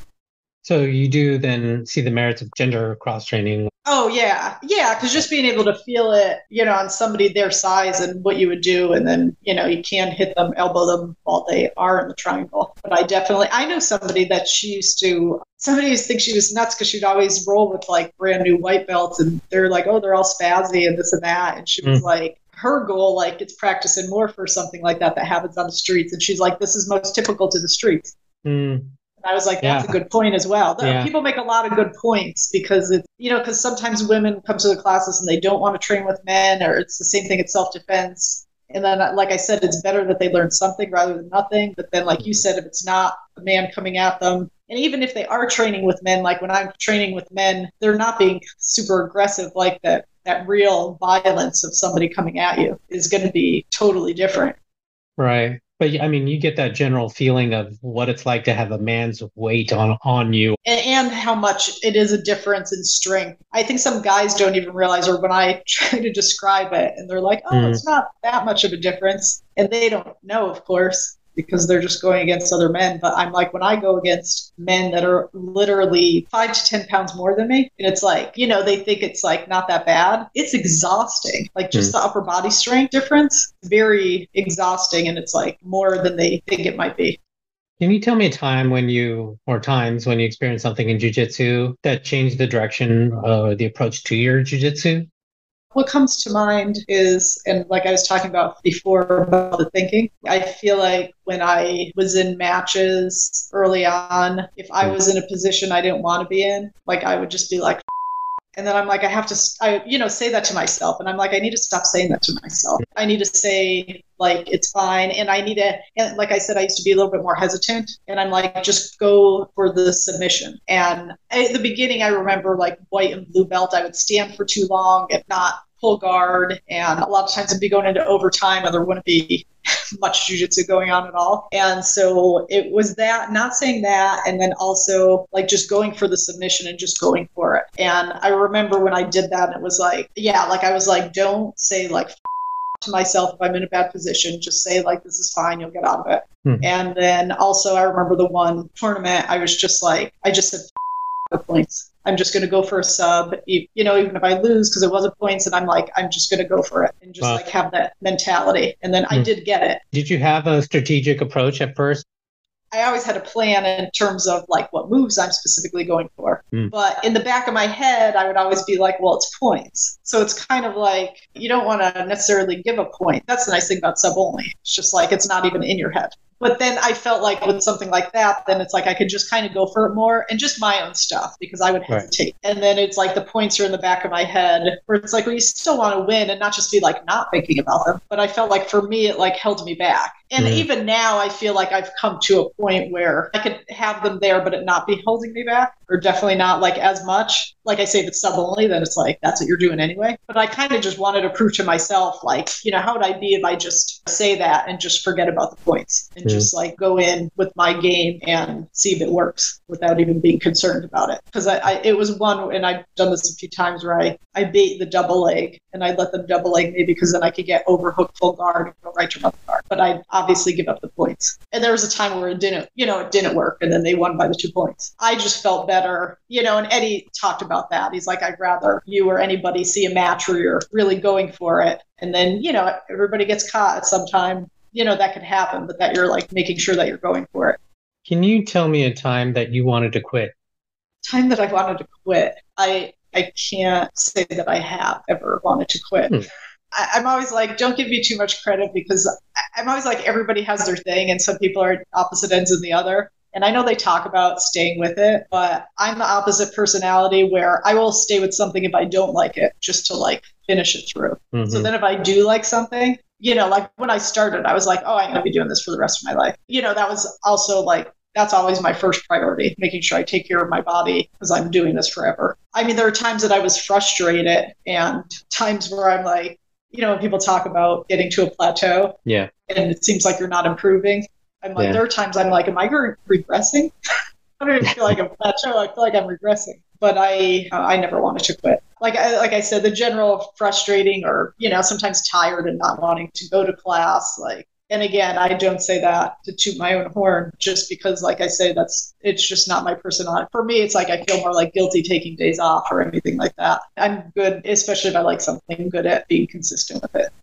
So you do then see the merits of gender cross training. Oh yeah, yeah, because just being able to feel it, you know, on somebody their size and what you would do, and then you know you can hit them, elbow them while they are in the triangle. But I definitely, I know somebody that she used to. Somebody used to think she was nuts because she'd always roll with like brand new white belts, and they're like, oh, they're all spazzy and this and that, and she was mm. like, her goal, like it's practicing more for something like that that happens on the streets. And she's like, this is most typical to the streets. Mm. I was like, that's yeah. a good point as well. Yeah. People make a lot of good points because it's, you know, because sometimes women come to the classes and they don't want to train with men, or it's the same thing in self defense. And then, uh, like I said, it's better that they learn something rather than nothing. But then, like you mm-hmm. said, if it's not a man coming at them, and even if they are training with men, like when I'm training with men, they're not being super aggressive like that. That real violence of somebody coming at you is going to be totally different. Right. But I mean, you get that general feeling of what it's like to have a man's weight on on you, and, how much it is a difference in strength. I think some guys don't even realize, or when I try to describe it, and they're like, "Oh, mm. it's not that much of a difference," and they don't know, of course because they're just going against other men. But I'm like, when I go against men that are literally five to 10 pounds more than me, and it's like, you know, they think it's like not that bad. It's exhausting. Like just mm. the upper body strength difference, very exhausting. And it's like more than they think it might be. Can you tell me a time when you, or times when you experienced something in jujitsu that changed the direction or the approach to your jujitsu? What comes to mind is, and like I was talking about before about the thinking, I feel like when I was in matches early on, if I hmm. was in a position I didn't want to be in, like I would just be like, and then I'm like, I have to, I, you know, say that to myself. And I'm like, I need to stop saying that to myself. I need to say, like, it's fine. And I need to, and like I said, I used to be a little bit more hesitant. And I'm like, just go for the submission. And at the beginning, I remember like white and blue belt, I would stand for too long and not pull guard. And a lot of times I'd be going into overtime and there wouldn't be much jujitsu going on at all. And so it was that, not saying that, and then also like just going for the submission and just going for it. And I remember when I did that, and it was like, yeah, like I was like, don't say like to myself if I'm in a bad position, just say like, this is fine, you'll get out of it. Hmm. And then also I remember the one tournament, I was just like, I just said the points. I'm just going to go for a sub, you know, even if I lose because it wasn't points, and I'm like, I'm just going to go for it and just wow. like have that mentality. And then mm. I hmm. did get it. Did you have a strategic approach at first? I always had a plan in terms of like what moves I'm specifically going for. Mm. But in the back of my head, I would always be like, well, it's points. So it's kind of like you don't want to necessarily give a point. That's the nice thing about sub only. It's just like it's not even in your head. But then I felt like with something like that, then it's like I could just kind of go for it more and just my own stuff because I would hesitate. Right. And then it's like the points are in the back of my head where it's like, well, you still want to win and not just be like not thinking about them. But I felt like for me, it like held me back. And mm-hmm. even now, I feel like I've come to a point where I could have them there, but it not be holding me back, or definitely not like as much. Like I say, if it's sub only, then it's like that's what you're doing anyway. But I kind of just wanted to prove to myself, like, you know, how would I be if I just say that and just forget about the points and mm-hmm. just like go in with my game and see if it works without even being concerned about it. Because I, I, it was one, and I've done this a few times where I, I bait the double leg and I let them double leg me because then I could get overhook full guard and go right to another guard. But I obviously give up the points. And there was a time where it didn't, you know, it didn't work and then they won by the two points. I just felt better, you know, and Eddie talked about that. He's like, I'd rather you or anybody see a match where you're really going for it. And then, you know, everybody gets caught at some time. You know, that could happen, but that you're like making sure that you're going for it. Can you tell me a time that you wanted to quit? Time that I wanted to quit. I I can't say that I have ever wanted to quit. Hmm. I, am always like, don't give me too much credit because I'm always like, everybody has their thing, and some people are opposite ends of the other. And I know they talk about staying with it, but I'm the opposite personality where I will stay with something if I don't like it, just to like finish it through. Mm-hmm. So then if I do like something, you know, like when I started, I was like, oh, I'm going to be doing this for the rest of my life. You know, that was also like, that's always my first priority, making sure I take care of my body because I'm doing this forever. I mean, there are times that I was frustrated and times where I'm like, you know, when people talk about getting to a plateau, yeah, and it seems like you're not improving. I'm like, yeah. there are times I'm like, am I regressing? I don't even feel like a plateau. I feel like I'm regressing. But I, uh, I never wanted to quit. Like, I, like I said, the general frustrating or you know sometimes tired and not wanting to go to class, like and again, I don't say that to toot my own horn just because, like I say, that's it's just not my personality. For me, it's like I feel more like guilty taking days off or anything like that. I'm good, especially if I like something, good at being consistent with it.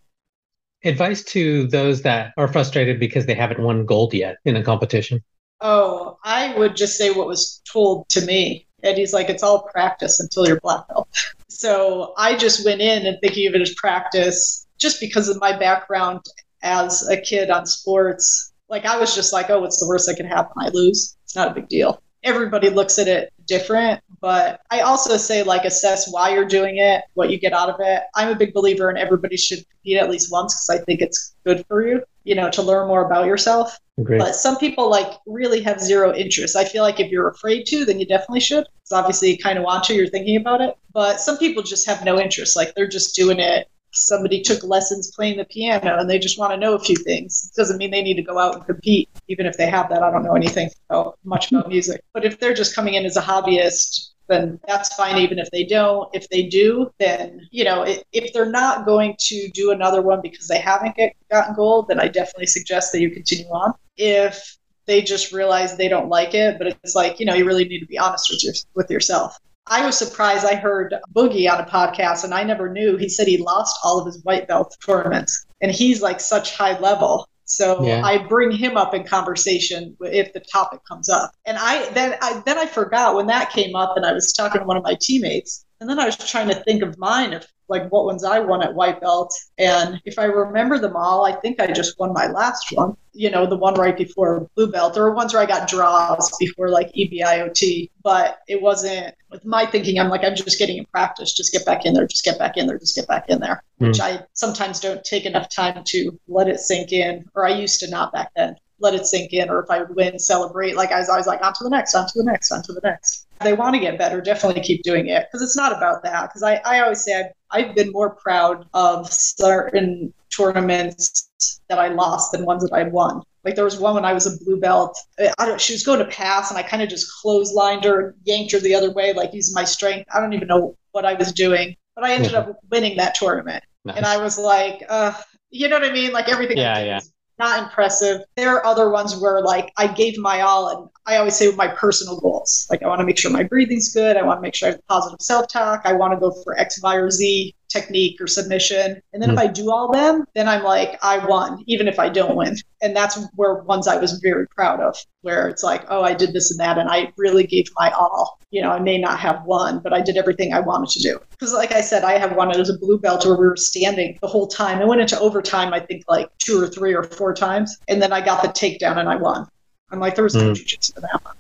Advice to those that are frustrated because they haven't won gold yet in a competition. Oh, I would just say what was told to me. And he's like, it's all practice until you're black belt. So I just went in and thinking of it as practice just because of my background as a kid on sports, like I was just like, oh, what's the worst that could happen? I lose. It's not a big deal. Everybody looks at it different, but I also say like assess why you're doing it, what you get out of it. I'm a big believer in everybody should compete at least once because I think it's good for you, you know, to learn more about yourself. But some people like really have zero interest. I feel like if you're afraid to, then you definitely should. Because obviously you kind of want to, you're thinking about it. But some people just have no interest. Like they're just doing it somebody took lessons playing the piano and they just want to know a few things. It doesn't mean they need to go out and compete, even if they have that. I don't know anything about, much about music. But if they're just coming in as a hobbyist, then that's fine even if they don't. If they do, then, you know, if they're not going to do another one because they haven't get, gotten gold, then I definitely suggest that you continue on. If they just realize they don't like it, but it's like, you know, you really need to be honest with, your, with yourself. I was surprised. I heard Boogie on a podcast, and I never knew. He said he lost all of his white belt tournaments, and he's like such high level. So yeah. I bring him up in conversation if the topic comes up. And I then I then I forgot when that came up, and I was talking to one of my teammates, and then I was trying to think of mine of like what ones I won at white belt. And if I remember them all, I think I just won my last one. You know, the one right before blue belt, There were ones where I got draws before like EBIOT. But it wasn't with my thinking. I'm like, I'm just getting in practice. Just get back in there. Just get back in there. Just get back in there. Mm. Which I sometimes don't take enough time to let it sink in, or I used to not back then let it sink in, or if I would win, celebrate. Like I was always like, on to the next, on to the next, on to the next. They want to get better, definitely keep doing it because it's not about that. Because I, I always say I've, I've been more proud of certain tournaments that I lost than ones that I won. Like there was one when I was a blue belt. I don't. She was going to pass, and I kind of just clotheslined her, yanked her the other way, like using my strength. I don't even know what I was doing, but I ended up winning that tournament. Nice. And I was like, uh, you know what I mean? Like everything. Yeah, yeah not impressive. There are other ones where like I gave my all and I always say my personal goals. Like I want to make sure my breathing's good. I want to make sure I have positive self-talk. I want to go for X, Y, or Z technique or submission. And then mm. if hmm. I do all them, then I'm like, I won, even if I don't win. And that's where ones I was very proud of, where it's like, oh, I did this and that, and I really gave my all. You know, I may not have won, but I did everything I wanted to do. Because, like I said, I have one as a blue belt where we were standing the whole time. I went into overtime, I think, like two or three or four times. And then I got the takedown and I won. I'm like, there was no mm. that one.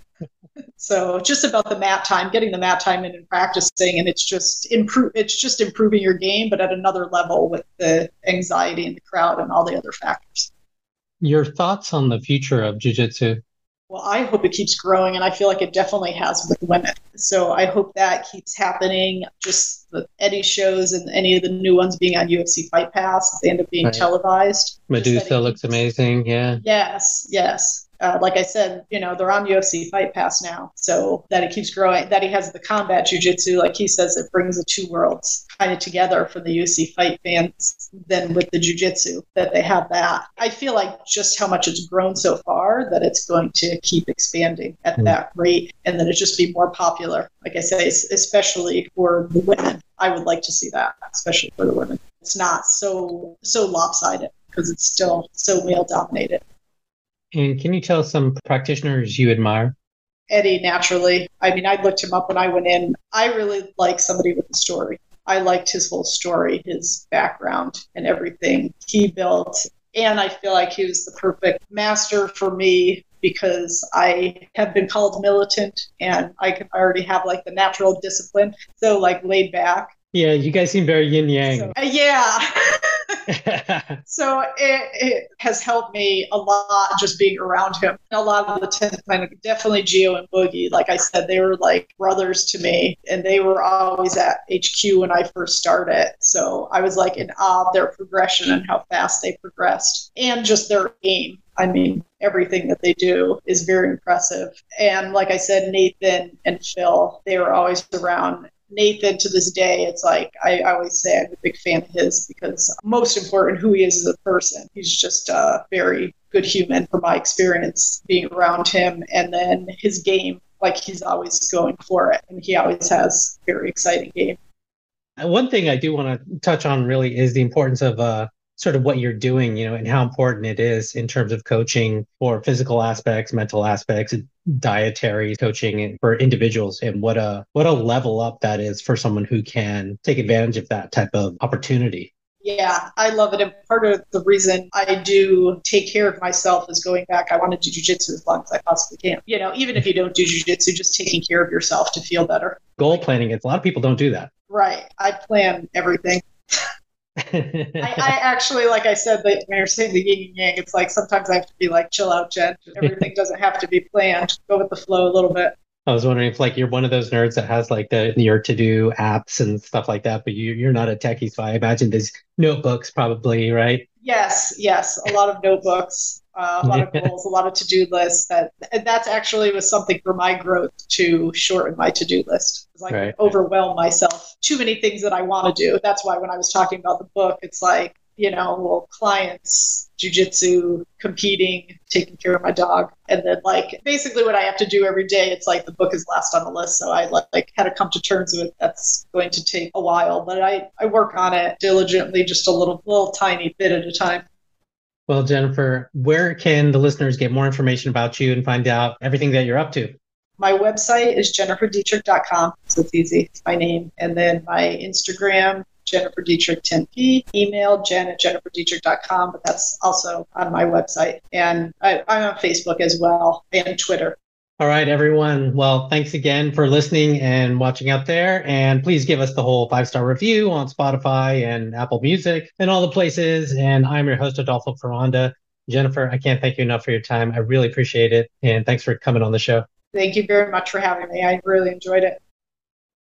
So just about the mat time, getting the mat time in and practicing, and it's just improve. It's just improving your game, but at another level with the anxiety and the crowd and all the other factors. Your thoughts on the future of jiu-jitsu? Well, I hope it keeps growing, and I feel like it definitely has with women. So I hope that keeps happening. Just the Eddie shows and any of the new ones being on UFC Fight Pass, they end up being right. televised. Medusa looks amazing. Yeah. Yes. Yes uh, like I said, you know, they're on UFC Fight Pass now. So that it keeps growing, that he has the combat jujitsu, like he says, it brings the two worlds kind of together for the UFC fight fans than with the jujitsu, that they have that. I feel like just how much it's grown so far that it's going to keep expanding at mm. that rate and then it just be more popular. Like I say, especially for the women. I would like to see that, especially for the women. It's not so so lopsided because it's still so male dominated. And can you tell some practitioners you admire? Eddie, naturally. I mean, I looked him up when I went in. I really like somebody with a story. I liked his whole story, his background, and everything he built. And I feel like he was the perfect master for me because I have been called militant and I can already have like the natural discipline. So, like, laid back. Yeah, you guys seem very yin yang. So, uh, yeah. so it, it, has helped me a lot just being around him. A lot of the 10th planet, definitely Geo and Boogie. Like I said, they were like brothers to me, and they were always at HQ when I first started. So I was like in awe of their progression and how fast they progressed, and just their aim. I mean, everything that they do is very impressive. And like I said, Nathan and Phil, they were always around Nathan to this day, it's like I, always say I'm a big fan of his because most important who he is as a person. He's just a very good human from my experience being around him. And then his game like he's always going for it. And he always has very exciting game. One thing i do want to touch on really is the importance of uh, sort of what you're doing, you know, and how important it is in terms of coaching for physical aspects, mental aspects, dietary coaching for individuals and what a what a level up that is for someone who can take advantage of that type of opportunity. Yeah, I love it. And part of the reason I do take care of myself is going back. I want to do jujitsu as long as I possibly can. You know, even if you don't do jujitsu, just taking care of yourself to feel better. Goal planning. It's a lot of people don't do that. Right. I plan everything. I, I, actually, like I said, that when you're saying the yin and yang, it's like sometimes I have to be like, chill out, Jen. Everything doesn't have to be planned. Go with the flow a little bit. I was wondering if like you're one of those nerds that has like the your to do apps and stuff like that, but you you're not a techie, so I imagine there's notebooks probably, right? Yes, yes, a lot of notebooks, uh, a lot of goals, a lot of to do lists. That that's actually was something for my growth to shorten my to do list. I right. overwhelm myself. Too many things that I want to do. That's why when I was talking about the book, it's like you know, well, clients, jujitsu, competing, taking care of my dog, and then like basically what I have to do every day. It's like the book is last on the list, so I like had to come to terms with that's going to take a while, but I I work on it diligently, just a little little tiny bit at a time. Well, Jennifer, where can the listeners get more information about you and find out everything that you're up to? My website is jenniferdietrich.com, so it's easy. It's my name. And then my Instagram Jennifer Dietrich 10P, email jen at jenniferdietrich.com, but that's also on my website. And I, I'm on Facebook as well and Twitter. All right, everyone. Well, thanks again for listening and watching out there. And please give us the whole five star review on Spotify and Apple Music and all the places. And I'm your host, Adolfo Ferranda. Jennifer, I can't thank you enough for your time. I really appreciate it. And thanks for coming on the show. Thank you very much for having me. I really enjoyed it.